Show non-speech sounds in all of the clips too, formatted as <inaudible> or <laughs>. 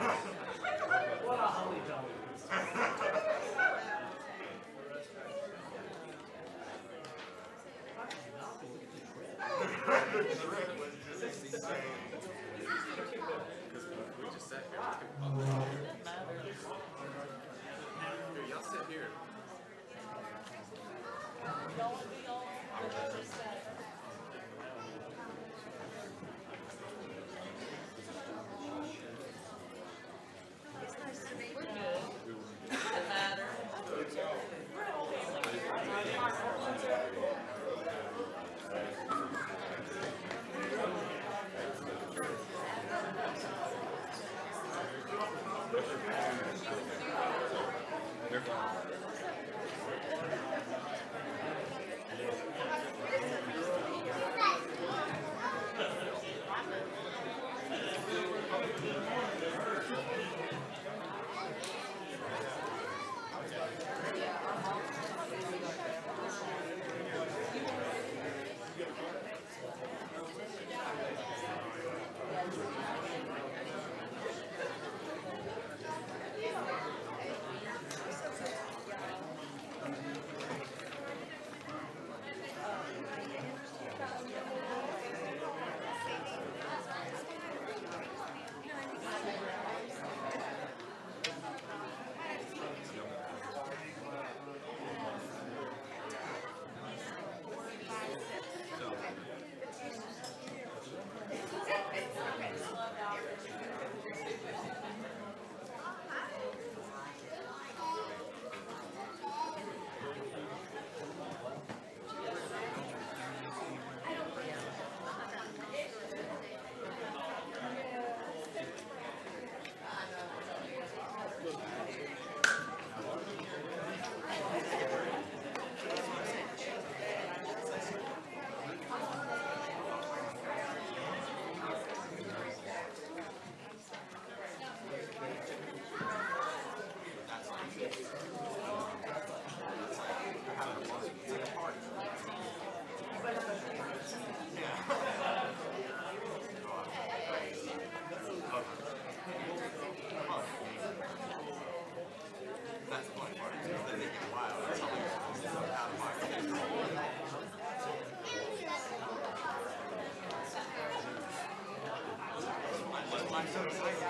Ha! <laughs> I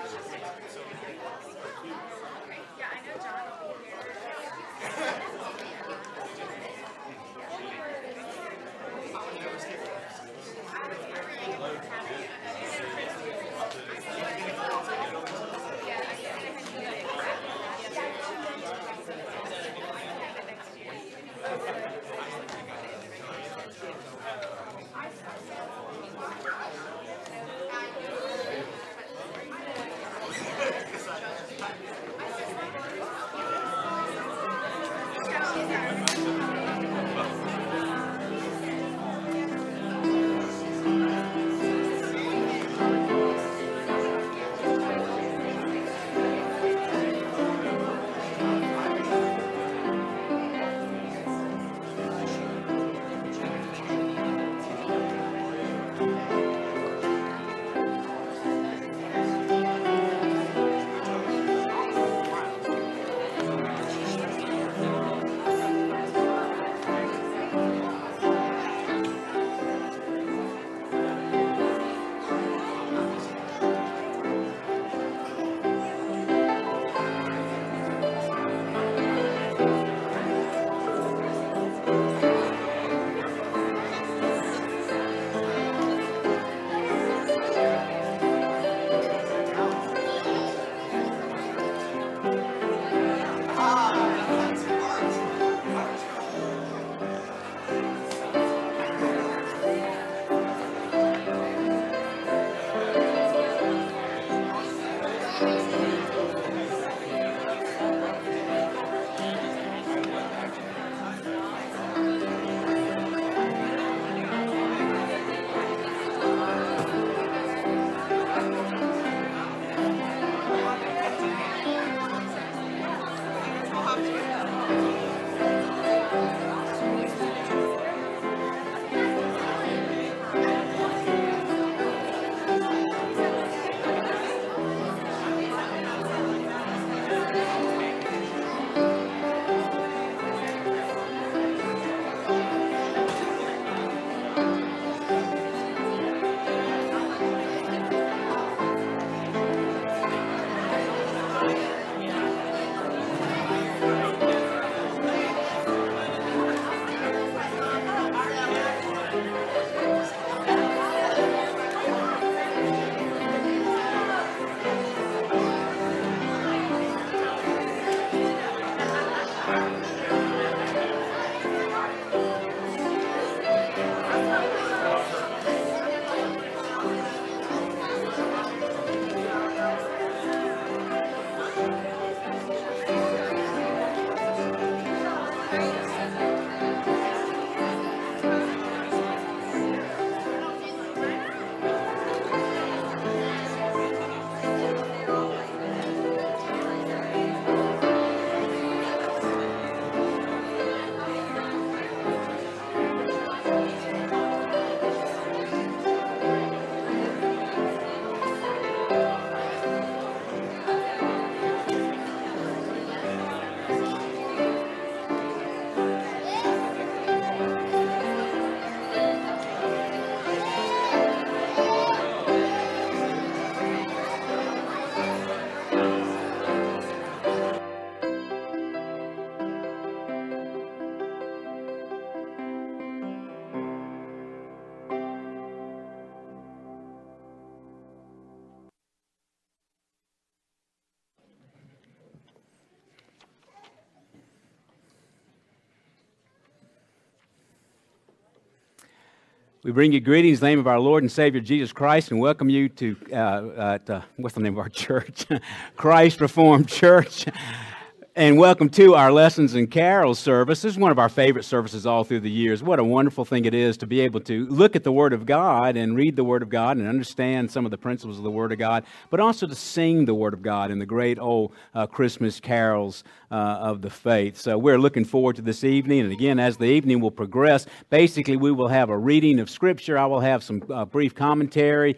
We bring you greetings in the name of our Lord and Savior Jesus Christ and welcome you to, uh, uh, to what's the name of our <laughs> church? Christ Reformed Church. And welcome to our Lessons and Carols service. This is one of our favorite services all through the years. What a wonderful thing it is to be able to look at the Word of God and read the Word of God and understand some of the principles of the Word of God, but also to sing the Word of God in the great old uh, Christmas carols uh, of the faith. So we're looking forward to this evening. And again, as the evening will progress, basically we will have a reading of Scripture. I will have some uh, brief commentary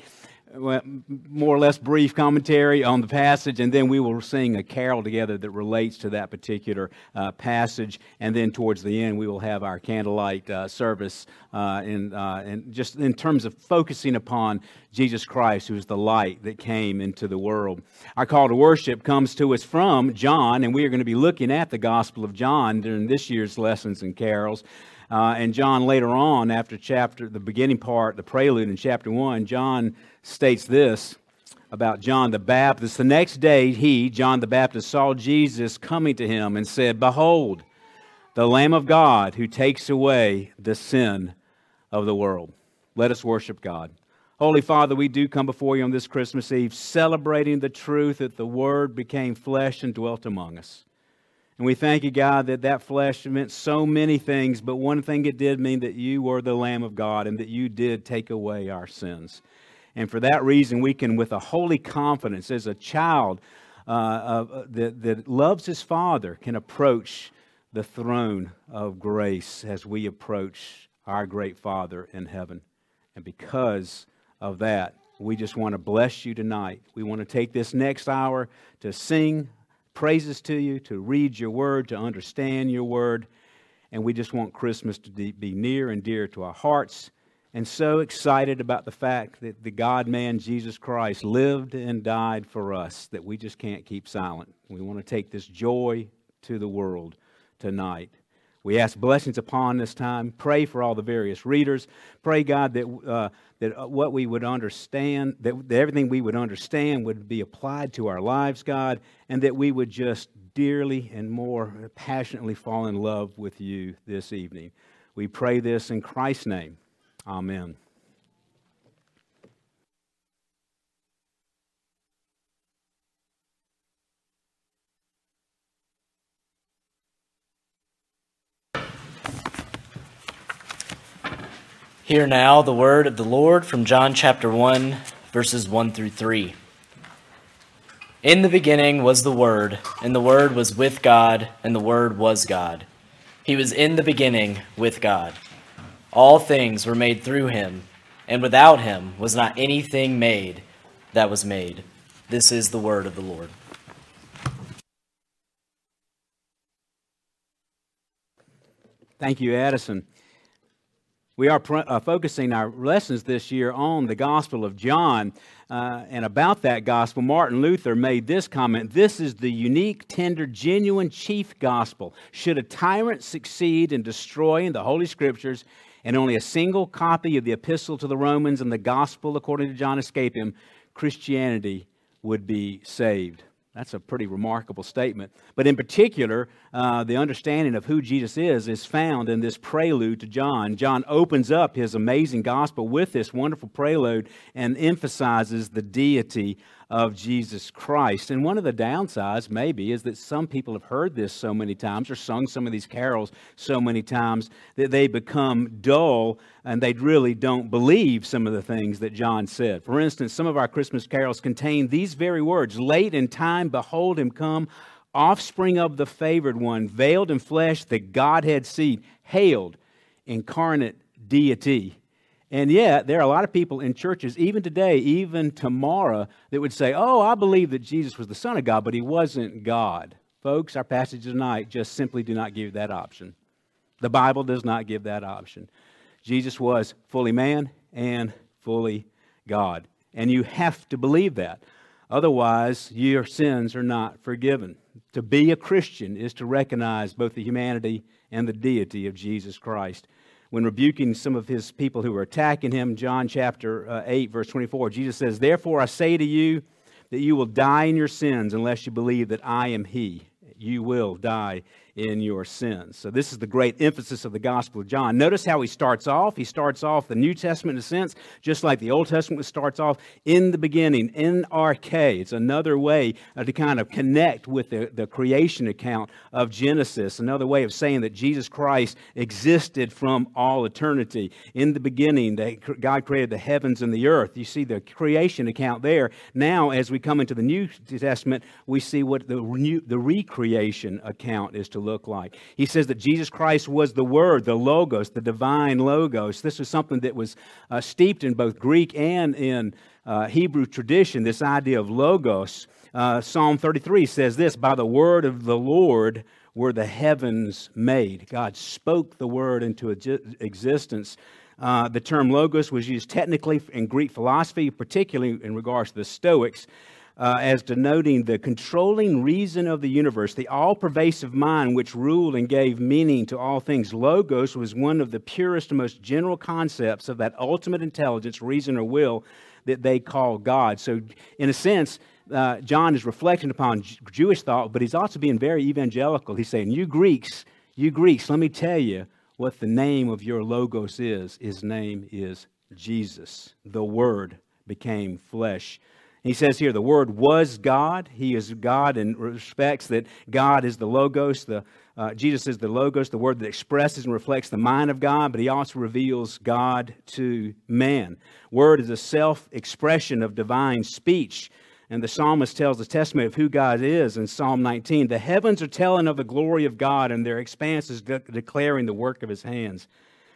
more or less brief commentary on the passage, and then we will sing a carol together that relates to that particular uh, passage. And then towards the end, we will have our candlelight uh, service, uh, in, uh, in just in terms of focusing upon Jesus Christ, who is the light that came into the world. Our call to worship comes to us from John, and we are going to be looking at the Gospel of John during this year's lessons and carols. Uh, and John later on, after chapter the beginning part, the prelude in chapter one, John states this about John the Baptist. The next day, he, John the Baptist, saw Jesus coming to him and said, Behold, the Lamb of God who takes away the sin of the world. Let us worship God. Holy Father, we do come before you on this Christmas Eve, celebrating the truth that the Word became flesh and dwelt among us. And we thank you, God, that that flesh meant so many things, but one thing it did mean that you were the Lamb of God and that you did take away our sins. And for that reason, we can, with a holy confidence, as a child uh, uh, that, that loves his Father, can approach the throne of grace as we approach our great Father in heaven. And because of that, we just want to bless you tonight. We want to take this next hour to sing praises to you, to read your word, to understand your word. And we just want Christmas to be near and dear to our hearts. And so excited about the fact that the God man, Jesus Christ, lived and died for us that we just can't keep silent. We want to take this joy to the world tonight. We ask blessings upon this time. Pray for all the various readers. Pray, God, that, uh, that what we would understand, that, that everything we would understand would be applied to our lives, God, and that we would just dearly and more passionately fall in love with you this evening. We pray this in Christ's name. Amen. Hear now the word of the Lord from John chapter 1, verses 1 through 3. In the beginning was the Word, and the Word was with God, and the Word was God. He was in the beginning with God. All things were made through him, and without him was not anything made that was made. This is the word of the Lord. Thank you, Addison. We are pr- uh, focusing our lessons this year on the Gospel of John. Uh, and about that gospel, Martin Luther made this comment This is the unique, tender, genuine chief gospel. Should a tyrant succeed in destroying the Holy Scriptures, and only a single copy of the Epistle to the Romans and the Gospel according to John escape him, Christianity would be saved. That's a pretty remarkable statement. But in particular, uh, the understanding of who Jesus is is found in this prelude to John. John opens up his amazing gospel with this wonderful prelude and emphasizes the deity of Jesus Christ. And one of the downsides, maybe, is that some people have heard this so many times or sung some of these carols so many times that they become dull and they really don't believe some of the things that John said. For instance, some of our Christmas carols contain these very words Late in time, behold him come, offspring of the favored one, veiled in flesh, the Godhead seed, hailed, incarnate deity. And yet, there are a lot of people in churches, even today, even tomorrow, that would say, Oh, I believe that Jesus was the Son of God, but he wasn't God. Folks, our passage tonight just simply do not give that option. The Bible does not give that option. Jesus was fully man and fully God. And you have to believe that. Otherwise, your sins are not forgiven. To be a Christian is to recognize both the humanity and the deity of Jesus Christ when rebuking some of his people who were attacking him, John chapter uh, 8, verse 24, Jesus says, Therefore I say to you that you will die in your sins unless you believe that I am he. You will die in your sins. So, this is the great emphasis of the Gospel of John. Notice how he starts off. He starts off the New Testament, in a sense, just like the Old Testament starts off in the beginning, in arche. It's another way uh, to kind of connect with the, the creation account of Genesis, another way of saying that Jesus Christ existed from all eternity. In the beginning, God created the heavens and the earth. You see the creation account there. Now, as we come into the New Testament, we see what the, the recreation account is to look like. He says that Jesus Christ was the Word, the Logos, the divine Logos. This was something that was uh, steeped in both Greek and in uh, Hebrew tradition, this idea of Logos. Uh, Psalm 33 says this By the word of the Lord were the heavens made. God spoke the word into existence. Uh, the term logos was used technically in Greek philosophy, particularly in regards to the Stoics uh, as denoting the controlling reason of the universe, the all pervasive mind which ruled and gave meaning to all things. Logos was one of the purest and most general concepts of that ultimate intelligence, reason, or will that they call God. So, in a sense, uh, John is reflecting upon Jewish thought, but he's also being very evangelical. He's saying, You Greeks, you Greeks, let me tell you what the name of your Logos is. His name is Jesus. The Word became flesh he says here the Word was God. He is God in respects that God is the Logos. The, uh, Jesus is the Logos, the Word that expresses and reflects the mind of God, but He also reveals God to man. Word is a self expression of divine speech. And the psalmist tells the testimony of who God is in Psalm 19. The heavens are telling of the glory of God, and their expanse is de- declaring the work of His hands.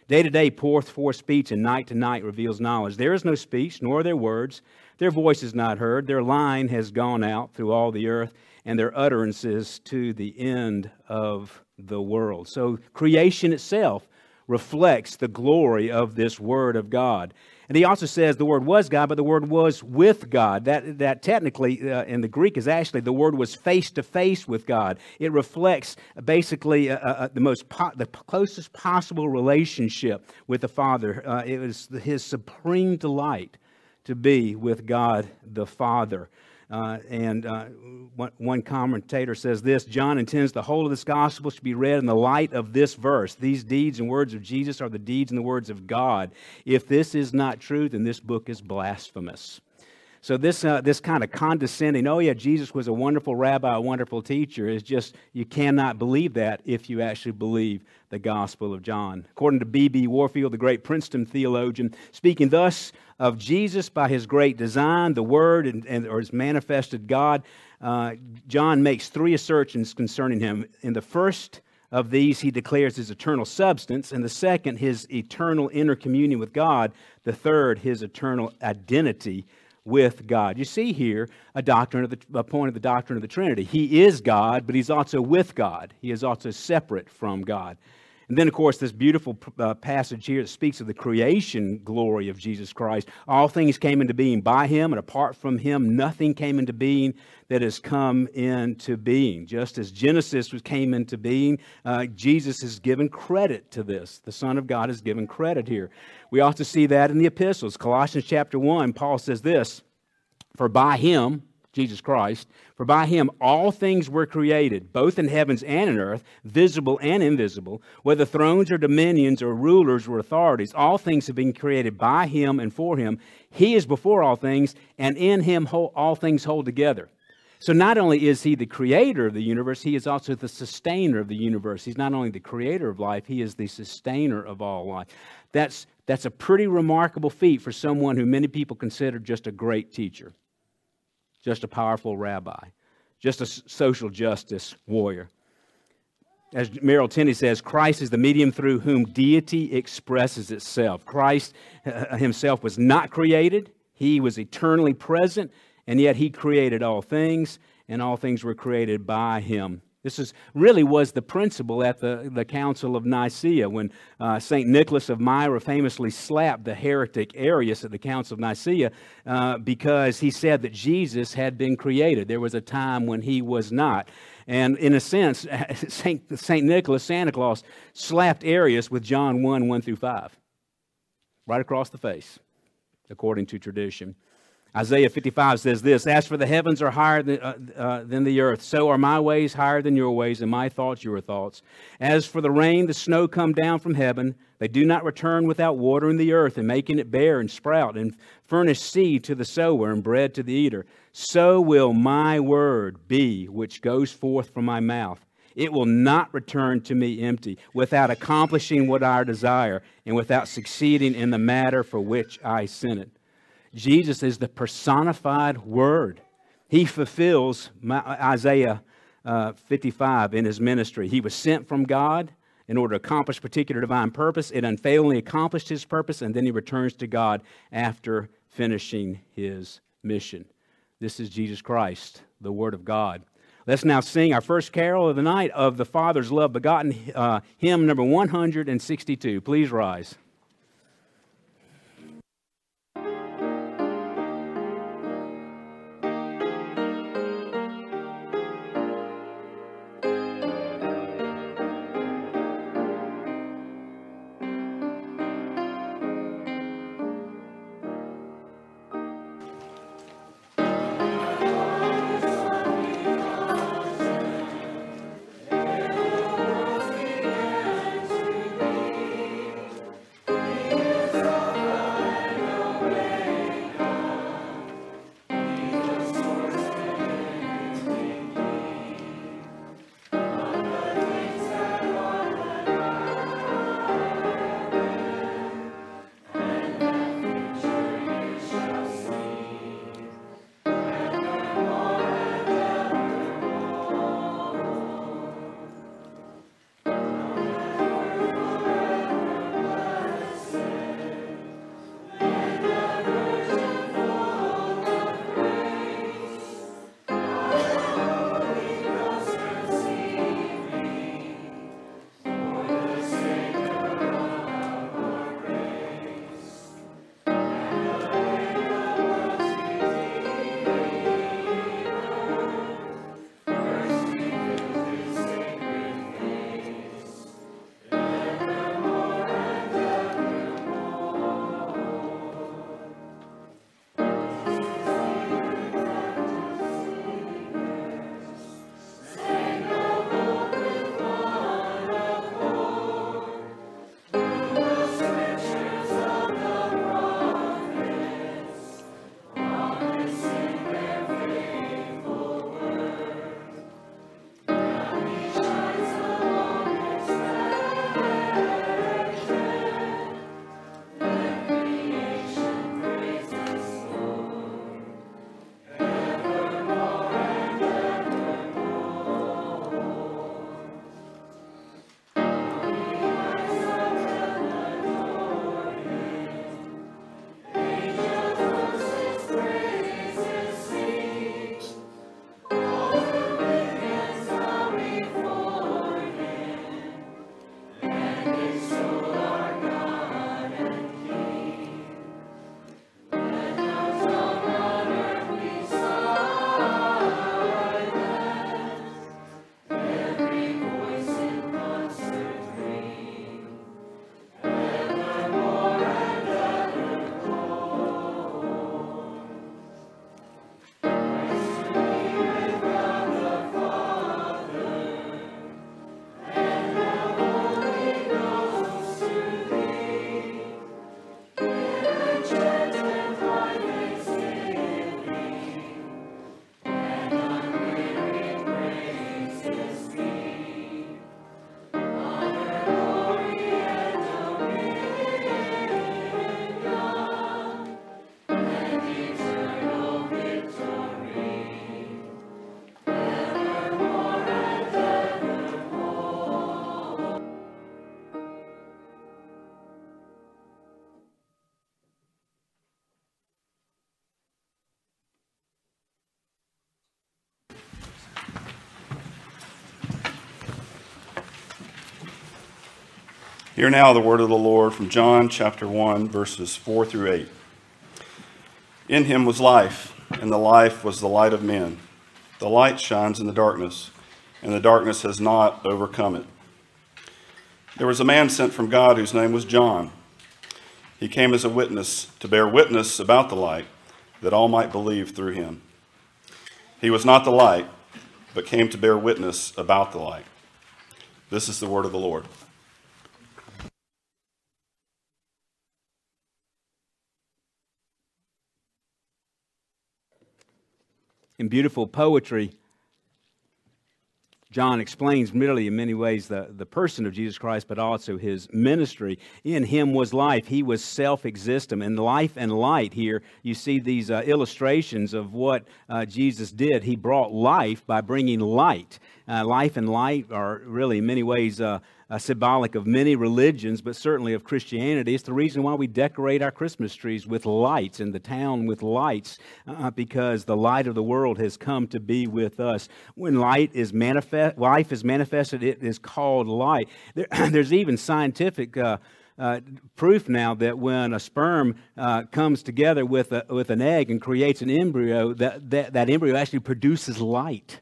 Day to day poureth forth speech, and night to night reveals knowledge. There is no speech, nor are there words their voice is not heard. Their line has gone out through all the earth, and their utterances to the end of the world. So creation itself reflects the glory of this Word of God. And he also says the Word was God, but the Word was with God. That, that technically uh, in the Greek is actually the Word was face to face with God. It reflects basically uh, uh, uh the most po- the closest possible relationship with the Father. Uh, it was his supreme delight to be with God the Father. Uh, and uh, one, commentator says this John intends the whole of this gospel to be read in the light of this verse. These deeds and words of Jesus are the deeds and the words of God. If this is not true, then this book is blasphemous. So this uh, this kind of condescending, oh yeah, Jesus was a wonderful rabbi, a wonderful teacher, is just you cannot believe that if you actually believe the Gospel of John. According to B.B. Warfield, the great Princeton theologian, speaking thus of Jesus by his great design, the Word, and, and or his manifested God, uh, John makes three assertions concerning him. In the first of these, he declares his eternal substance. In the second, his eternal inner communion with God. The third, his eternal identity with God. You see here a doctrine of the a point of the doctrine of the Trinity. He is God, but he's also with God. He is also separate from God. And then, of course, this beautiful uh, passage here that speaks of the creation glory of Jesus Christ. All things came into being by him, and apart from him, nothing came into being that has come into being. Just as Genesis came into being, uh, Jesus has given credit to this. The Son of God has given credit here. We also see that in the epistles. Colossians chapter 1, Paul says this For by him, Jesus Christ. For by him all things were created, both in heavens and in earth, visible and invisible, whether thrones or dominions or rulers or authorities. All things have been created by him and for him. He is before all things, and in him all things hold together. So not only is he the creator of the universe, he is also the sustainer of the universe. He's not only the creator of life, he is the sustainer of all life. That's, that's a pretty remarkable feat for someone who many people consider just a great teacher just a powerful rabbi, just a social justice warrior. As Merrill Tenney says, Christ is the medium through whom deity expresses itself. Christ himself was not created, he was eternally present, and yet he created all things, and all things were created by him. This is, really was the principle at the, the Council of Nicaea when uh, St. Nicholas of Myra famously slapped the heretic Arius at the Council of Nicaea uh, because he said that Jesus had been created. There was a time when he was not. And in a sense, <laughs> St. St. Nicholas, Santa Claus, slapped Arius with John 1 1 through 5, right across the face, according to tradition. Isaiah 55 says this As for the heavens are higher than, uh, uh, than, the earth, so are my ways higher than your ways, and my thoughts your thoughts. As for the rain, the snow come down from heaven. They do not return without watering the earth and making it bear and sprout, and furnish seed to the sower and bread to the eater. So will my word be which goes forth from my mouth. It will not return to me empty, without accomplishing what I desire, and without succeeding in the matter for which I sent it. Jesus is the personified Word. He fulfills Isaiah uh, 55 in his ministry. He was sent from God in order to accomplish particular divine purpose. It unfailingly accomplished his purpose, and then he returns to God after finishing his mission. This is Jesus Christ, the Word of God. Let's now sing our first carol of the night of the Father's Love Begotten, uh, hymn number 162. Please rise. Hear now the word of the Lord from John chapter 1, verses 4 through 8. In him was life, and the life was the light of men. The light shines in the darkness, and the darkness has not overcome it. There was a man sent from God whose name was John. He came as a witness to bear witness about the light, that all might believe through him. He was not the light, but came to bear witness about the light. This is the word of the Lord. In beautiful poetry, John explains really in many ways the, the person of Jesus Christ, but also his ministry. In him was life. He was self existent. And life and light here, you see these uh, illustrations of what uh, Jesus did. He brought life by bringing light. Uh, life and light are really, in many ways, uh, symbolic of many religions, but certainly of Christianity. It's the reason why we decorate our Christmas trees with lights and the town with lights, uh, because the light of the world has come to be with us. When light is manifest, life is manifested, it is called light. There, <clears throat> there's even scientific. Uh, uh, proof now that when a sperm uh, comes together with, a, with an egg and creates an embryo, that, that, that embryo actually produces light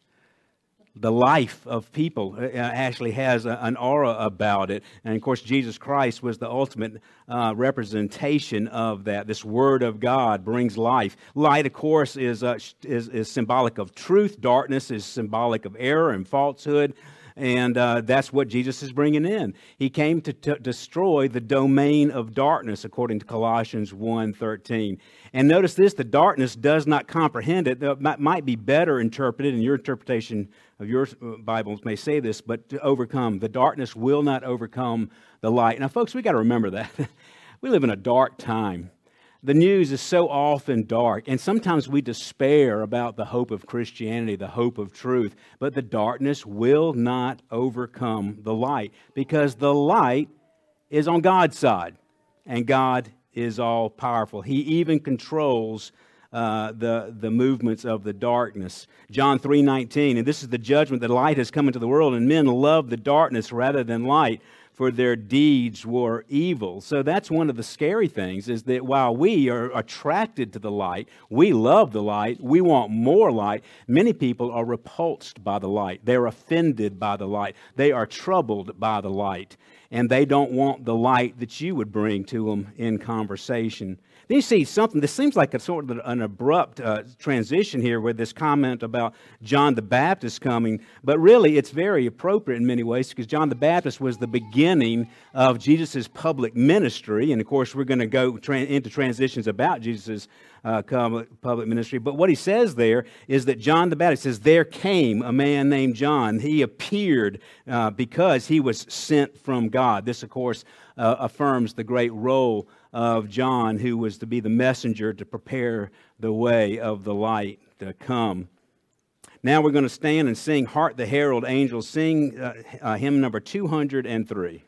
the life of people uh, uh, actually has an aura about it. And of course, Jesus Christ was the ultimate uh, representation of that. This Word of God brings life. Light, of course, is, uh, is, is symbolic of truth, darkness is symbolic of error and falsehood. And uh, that's what Jesus is bringing in. He came to t- destroy the domain of darkness, according to Colossians 1.13. And notice this, the darkness does not comprehend it. It might be better interpreted, and your interpretation of your uh, Bibles may say this, but to overcome. The darkness will not overcome the light. Now, folks, we got to remember that. <laughs> we live in a dark time. The news is so often dark, and sometimes we despair about the hope of Christianity, the hope of truth. But the darkness will not overcome the light because the light is on God's side, and God is all powerful. He even controls uh, the, the movements of the darkness. John 3:19, and this is the judgment that light has come into the world, and men love the darkness rather than light for their deeds were evil. So that's one of the scary things is that while we are attracted to the light, we love the light, we want more light, many people are repulsed by the light. They're offended by the light. They are troubled by the light. And they don't want the light that you would bring to them in conversation. Then you see something, this seems like a sort of an abrupt uh, transition here with this comment about John the Baptist coming, but really it's very appropriate in many ways because John the Baptist was the beginning of Jesus' public ministry. And of course, we're going to go tra- into transitions about Jesus' uh, public ministry. But what he says there is that John the Baptist says, There came a man named John. He appeared uh, because he was sent from God. This, of course, uh, affirms the great role of John, who was to be the messenger to prepare the way of the light to come. Now we're going to stand and sing Hark the Herald Angels, sing uh, uh, hymn number 203.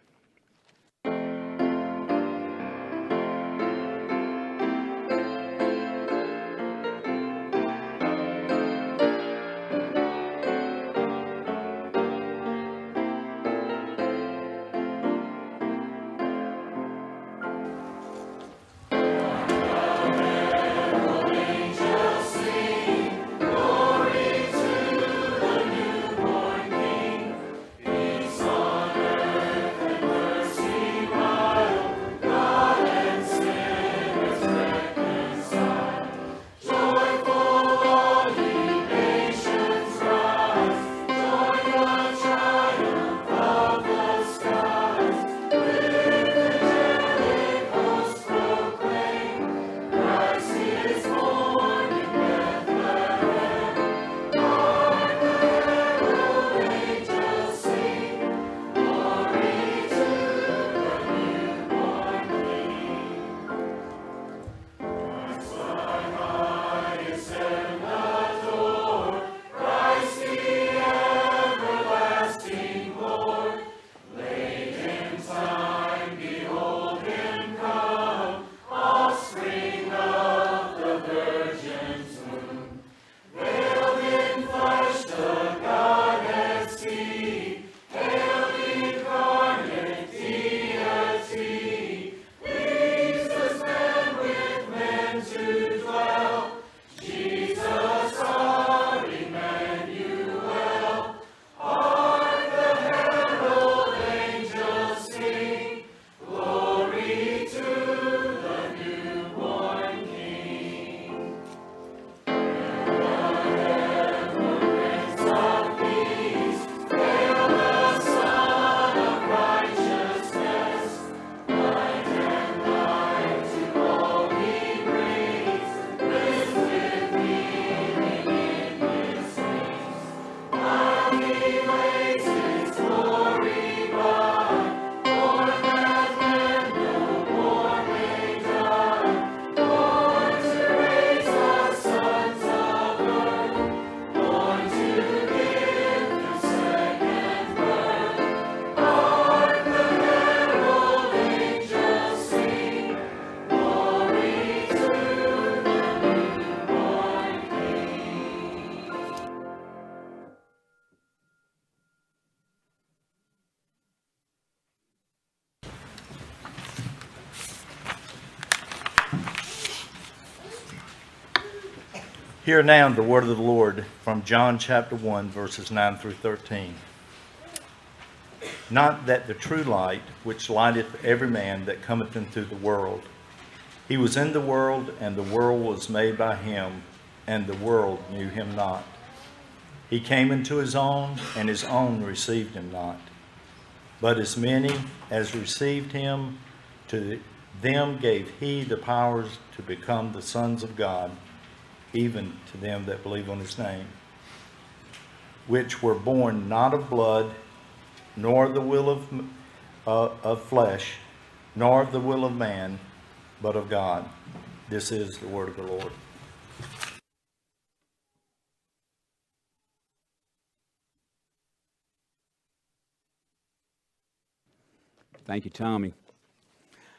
Hear now the word of the Lord from John chapter 1, verses 9 through 13. Not that the true light, which lighteth every man that cometh into the world, he was in the world, and the world was made by him, and the world knew him not. He came into his own, and his own received him not. But as many as received him, to them gave he the powers to become the sons of God even to them that believe on his name, which were born not of blood, nor the will of, uh, of flesh, nor of the will of man, but of God. This is the word of the Lord. Thank you, Tommy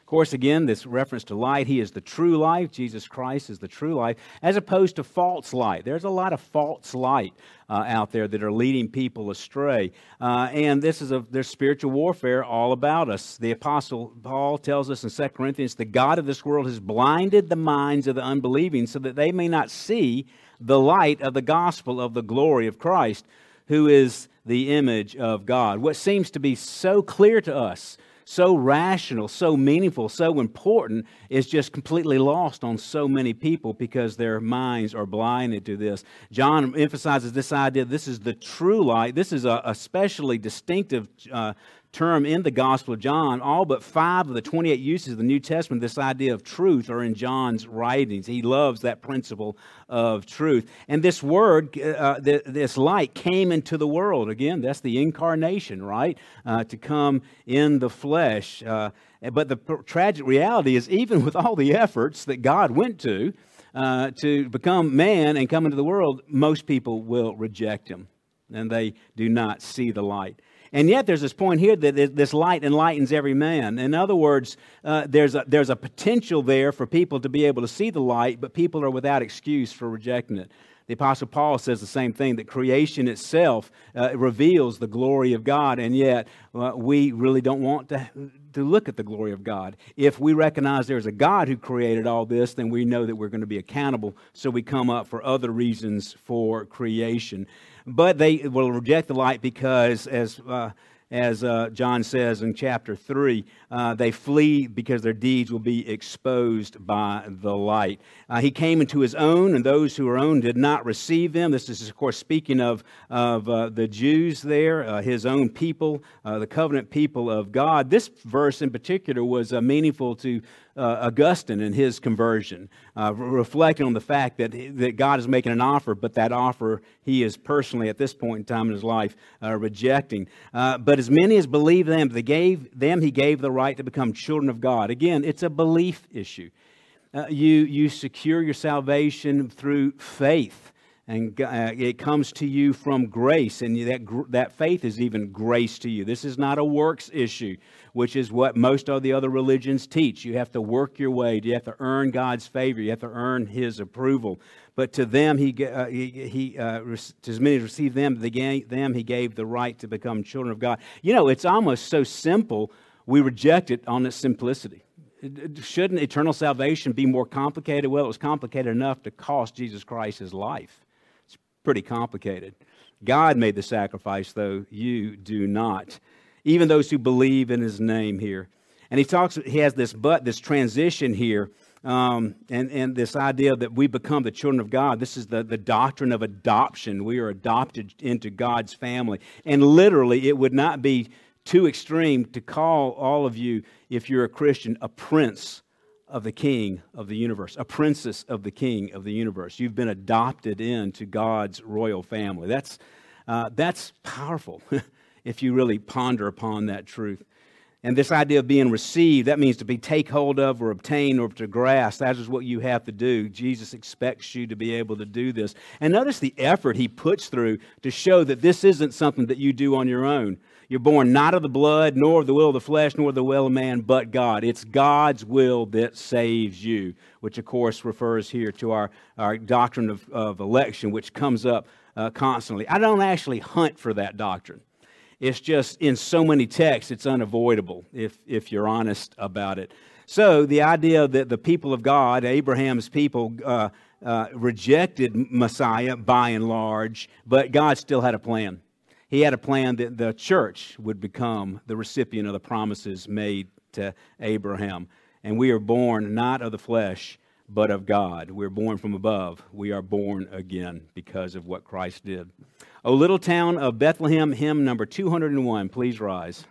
course, again, this reference to light, he is the true life. Jesus Christ is the true life, as opposed to false light. There's a lot of false light uh, out there that are leading people astray. Uh, and this is a there's spiritual warfare all about us. The Apostle Paul tells us in 2 Corinthians, the God of this world has blinded the minds of the unbelieving so that they may not see the light of the gospel of the glory of Christ, who is the image of God. What seems to be so clear to us so rational, so meaningful, so important is just completely lost on so many people because their minds are blinded to this. John emphasizes this idea this is the true light. This is a especially distinctive uh, term in the Gospel of John. All but five of the 28 uses of the New Testament, this idea of truth, are in John's writings. He loves that principle of truth. And this word, uh, this light, came into the world. Again, that's the incarnation, right? Uh, to come in the flesh. Uh, but the tragic reality is, even with all the efforts that God went to, uh, to become man and come into the world, most people will reject him and they do not see the light. And yet, there's this point here that this light enlightens every man. In other words, uh, there's, a, there's a potential there for people to be able to see the light, but people are without excuse for rejecting it. The Apostle Paul says the same thing that creation itself uh, reveals the glory of God, and yet uh, we really don't want to, to look at the glory of God. If we recognize there's a God who created all this, then we know that we're going to be accountable, so we come up for other reasons for creation but they will reject the light because, as uh, as uh, John says in chapter 3, uh, they flee because their deeds will be exposed by the light. Uh, he came into his own, and those who were own did not receive him. This is, of course, speaking of, of uh, the Jews there, uh, his own people, uh, the covenant people of God. This verse in particular was meaningful to uh, Augustine and his conversion, uh, reflecting on the fact that, that God is making an offer, but that offer he is personally, at this point in time in his life, uh, rejecting. Uh, but as many as believe them, they gave them he gave the right to become children of God. Again, it's a belief issue. Uh, you, you secure your salvation through faith and uh, it comes to you from grace, and that, that faith is even grace to you. This is not a works issue, which is what most of the other religions teach. You have to work your way, you have to earn God's favor, you have to earn His approval. But to them, He, uh, he, uh, to as many as received them, the, them, He gave the right to become children of God. You know, it's almost so simple, we reject it on its simplicity shouldn't eternal salvation be more complicated? Well, it was complicated enough to cost Jesus Christ his life pretty complicated. God made the sacrifice, though you do not. Even those who believe in his name here. And he talks, he has this but, this transition here, um, and, and this idea that we become the children of God. This is the, the doctrine of adoption. We are adopted into God's family. And literally, it would not be too extreme to call all of you, if you're a Christian, a prince of the king of the universe, a princess of the king of the universe. You've been adopted into God's royal family. That's, uh, that's powerful <laughs> if you really ponder upon that truth. And this idea of being received, that means to be take hold of or obtain or to grasp. That is what you have to do. Jesus expects you to be able to do this. And notice the effort he puts through to show that this isn't something that you do on your own. You're born not of the blood, nor of the will of the flesh, nor the will of man, but God. It's God's will that saves you, which of course refers here to our, our doctrine of, of election, which comes up uh, constantly. I don't actually hunt for that doctrine. It's just in so many texts, it's unavoidable if, if you're honest about it. So, the idea that the people of God, Abraham's people, uh, uh, rejected Messiah by and large, but God still had a plan. He had a plan that the church would become the recipient of the promises made to Abraham. And we are born not of the flesh, but of God. We're born from above. We are born again because of what Christ did. O little town of Bethlehem, hymn number 201. Please rise.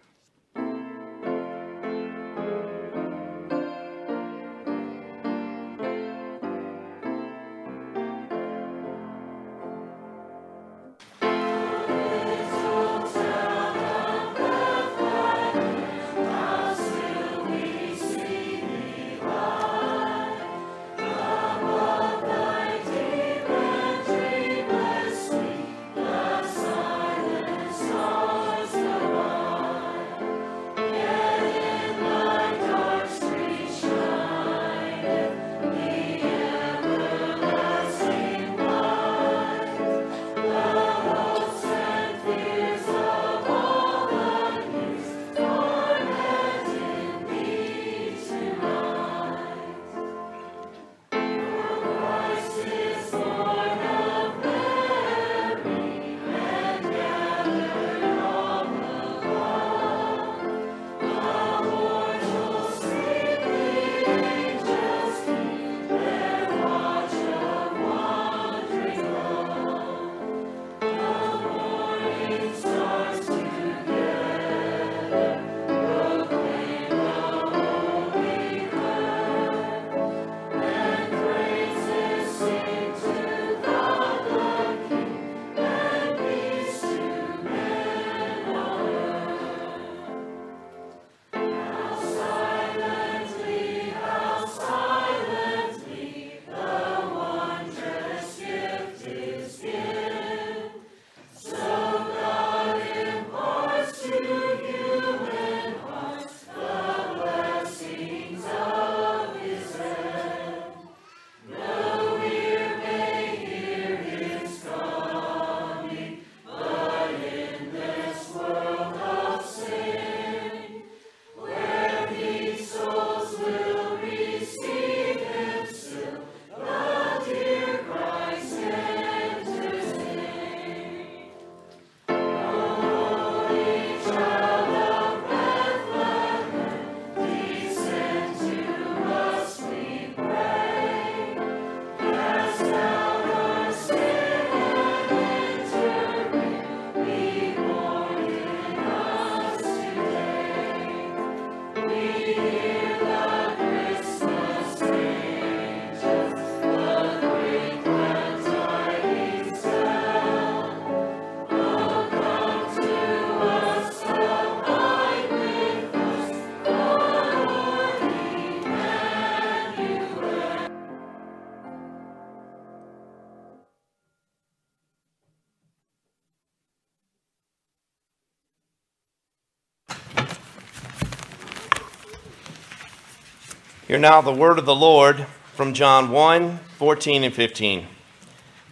Hear now the word of the Lord from John 1 14 and 15.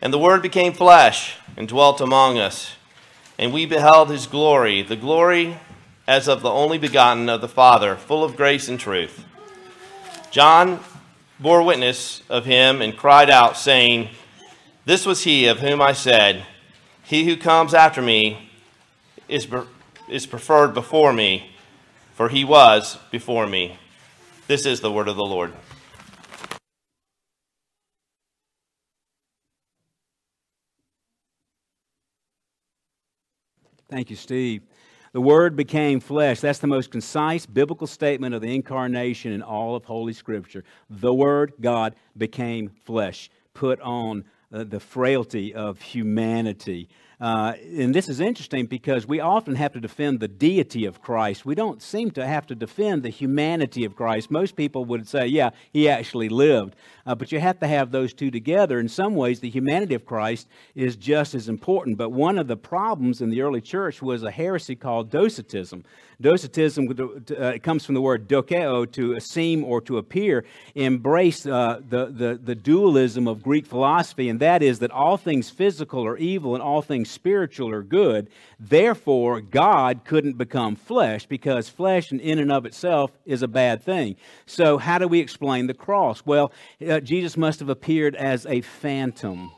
And the Word became flesh and dwelt among us, and we beheld his glory, the glory as of the only begotten of the Father, full of grace and truth. John bore witness of him and cried out, saying, This was he of whom I said, He who comes after me is, is preferred before me, for he was before me. This is the word of the Lord. Thank you, Steve. The Word became flesh. That's the most concise biblical statement of the incarnation in all of Holy Scripture. The Word, God, became flesh, put on uh, the frailty of humanity. Uh, and this is interesting because we often have to defend the deity of Christ. We don't seem to have to defend the humanity of Christ. Most people would say, yeah, he actually lived. Uh, but you have to have those two together. In some ways, the humanity of Christ is just as important. But one of the problems in the early church was a heresy called Docetism. Docetism uh, it comes from the word dokeo, to seem or to appear, embrace uh, the, the, the dualism of Greek philosophy, and that is that all things physical are evil and all things spiritual or good. Therefore, God couldn't become flesh because flesh in and of itself is a bad thing. So, how do we explain the cross? Well, uh, Jesus must have appeared as a phantom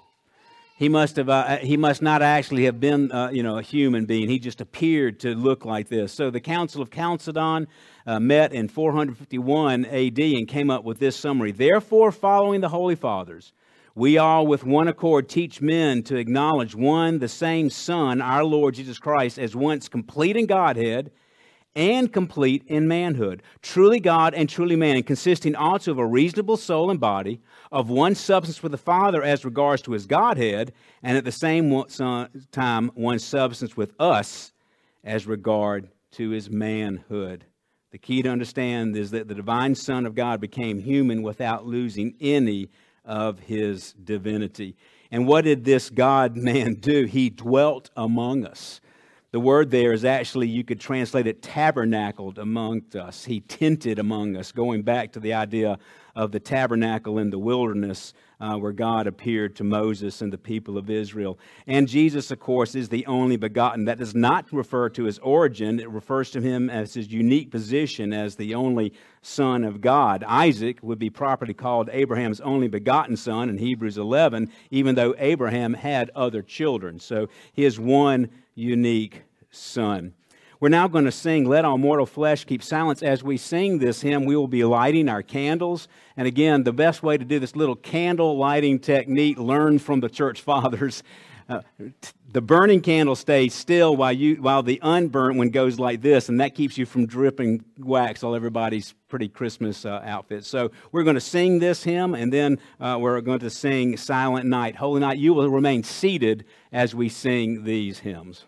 he must have uh, he must not actually have been uh, you know a human being he just appeared to look like this so the council of chalcedon uh, met in 451 ad and came up with this summary therefore following the holy fathers we all with one accord teach men to acknowledge one the same son our lord jesus christ as once complete in godhead and complete in manhood, truly God and truly man, consisting also of a reasonable soul and body, of one substance with the Father as regards to his Godhead, and at the same time one substance with us as regard to his manhood. The key to understand is that the divine Son of God became human without losing any of his divinity. And what did this God man do? He dwelt among us. The word there is actually, you could translate it tabernacled amongst us. He tented among us, going back to the idea of the tabernacle in the wilderness uh, where God appeared to Moses and the people of Israel. And Jesus, of course, is the only begotten. That does not refer to his origin, it refers to him as his unique position as the only son of God. Isaac would be properly called Abraham's only begotten son in Hebrews 11, even though Abraham had other children. So he is one unique Son. We're now going to sing, Let All Mortal Flesh Keep Silence. As we sing this hymn, we will be lighting our candles. And again, the best way to do this little candle lighting technique learned from the church fathers. Uh, the burning candle stays still while, you, while the unburnt one goes like this, and that keeps you from dripping wax on everybody's pretty Christmas uh, outfits. So we're going to sing this hymn, and then uh, we're going to sing Silent Night. Holy Night, you will remain seated as we sing these hymns.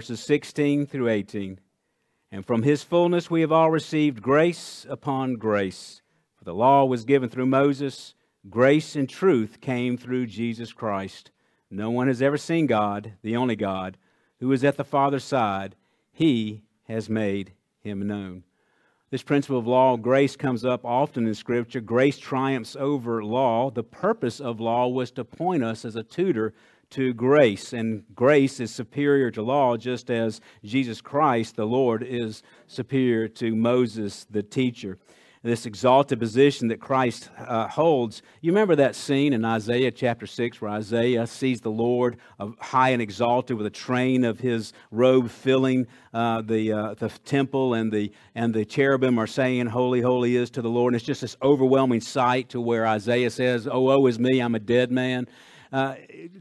Verses 16 through 18. And from his fullness we have all received grace upon grace. For the law was given through Moses, grace and truth came through Jesus Christ. No one has ever seen God, the only God, who is at the Father's side. He has made him known. This principle of law grace comes up often in Scripture. Grace triumphs over law. The purpose of law was to point us as a tutor to grace, and grace is superior to law, just as Jesus Christ, the Lord, is superior to Moses, the teacher. This exalted position that Christ uh, holds. You remember that scene in Isaiah chapter 6 where Isaiah sees the Lord high and exalted with a train of his robe filling uh, the, uh, the temple, and the, and the cherubim are saying, Holy, holy is to the Lord. And it's just this overwhelming sight to where Isaiah says, Oh, woe is me, I'm a dead man. Uh,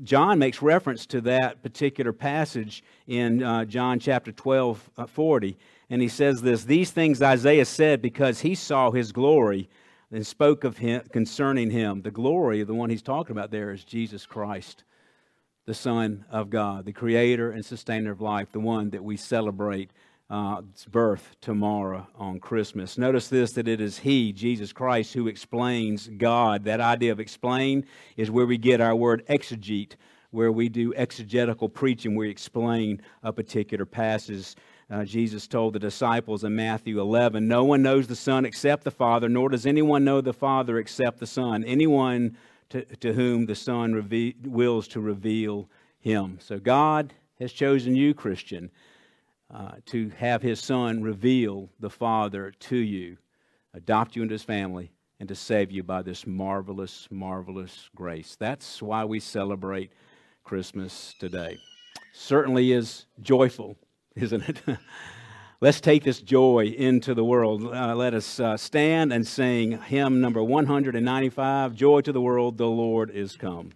John makes reference to that particular passage in uh, John chapter 12, uh, 40. And he says this These things Isaiah said because he saw his glory and spoke of him concerning him. The glory, of the one he's talking about there, is Jesus Christ, the Son of God, the creator and sustainer of life, the one that we celebrate uh, birth tomorrow on Christmas. Notice this that it is He, Jesus Christ, who explains God. That idea of explain is where we get our word exegete, where we do exegetical preaching, we explain a particular passage. Uh, Jesus told the disciples in Matthew 11, No one knows the Son except the Father, nor does anyone know the Father except the Son. Anyone to, to whom the Son reve- wills to reveal Him. So God has chosen you, Christian uh, to have his son reveal the Father to you, adopt you into his family, and to save you by this marvelous, marvelous grace. That's why we celebrate Christmas today. Certainly is joyful, <laughs> isn't it? <laughs> Let's take this joy into the world. Uh, let us uh, stand and sing hymn number 195 Joy to the World, the Lord is come.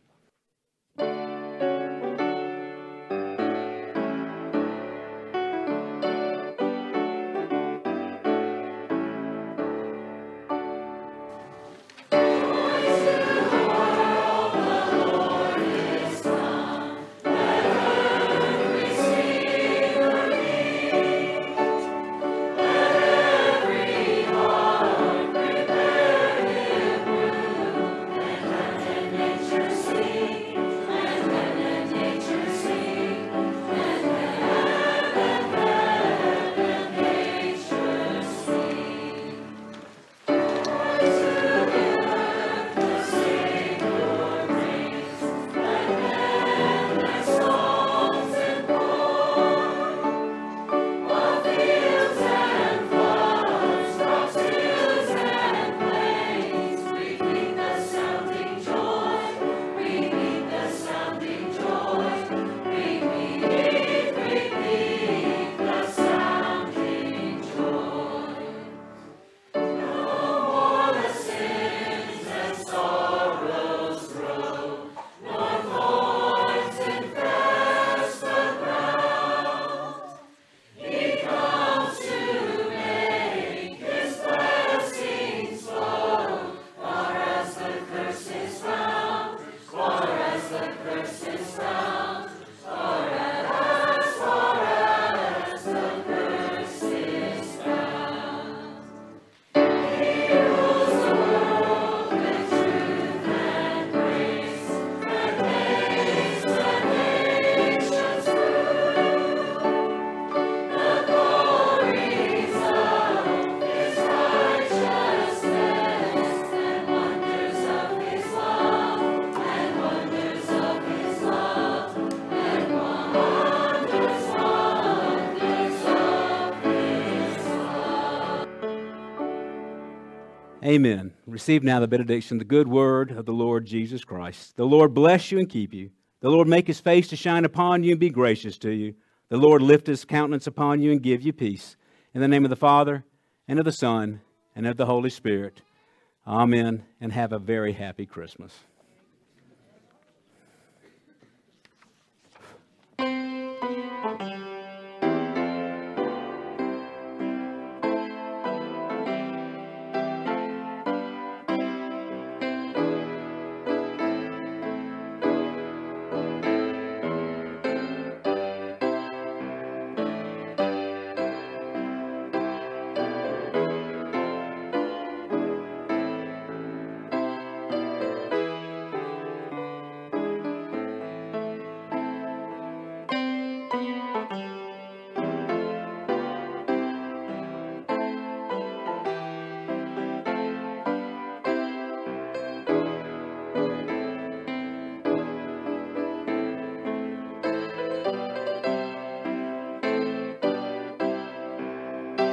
Amen. Receive now the benediction, the good word of the Lord Jesus Christ. The Lord bless you and keep you. The Lord make his face to shine upon you and be gracious to you. The Lord lift his countenance upon you and give you peace. In the name of the Father, and of the Son, and of the Holy Spirit. Amen. And have a very happy Christmas.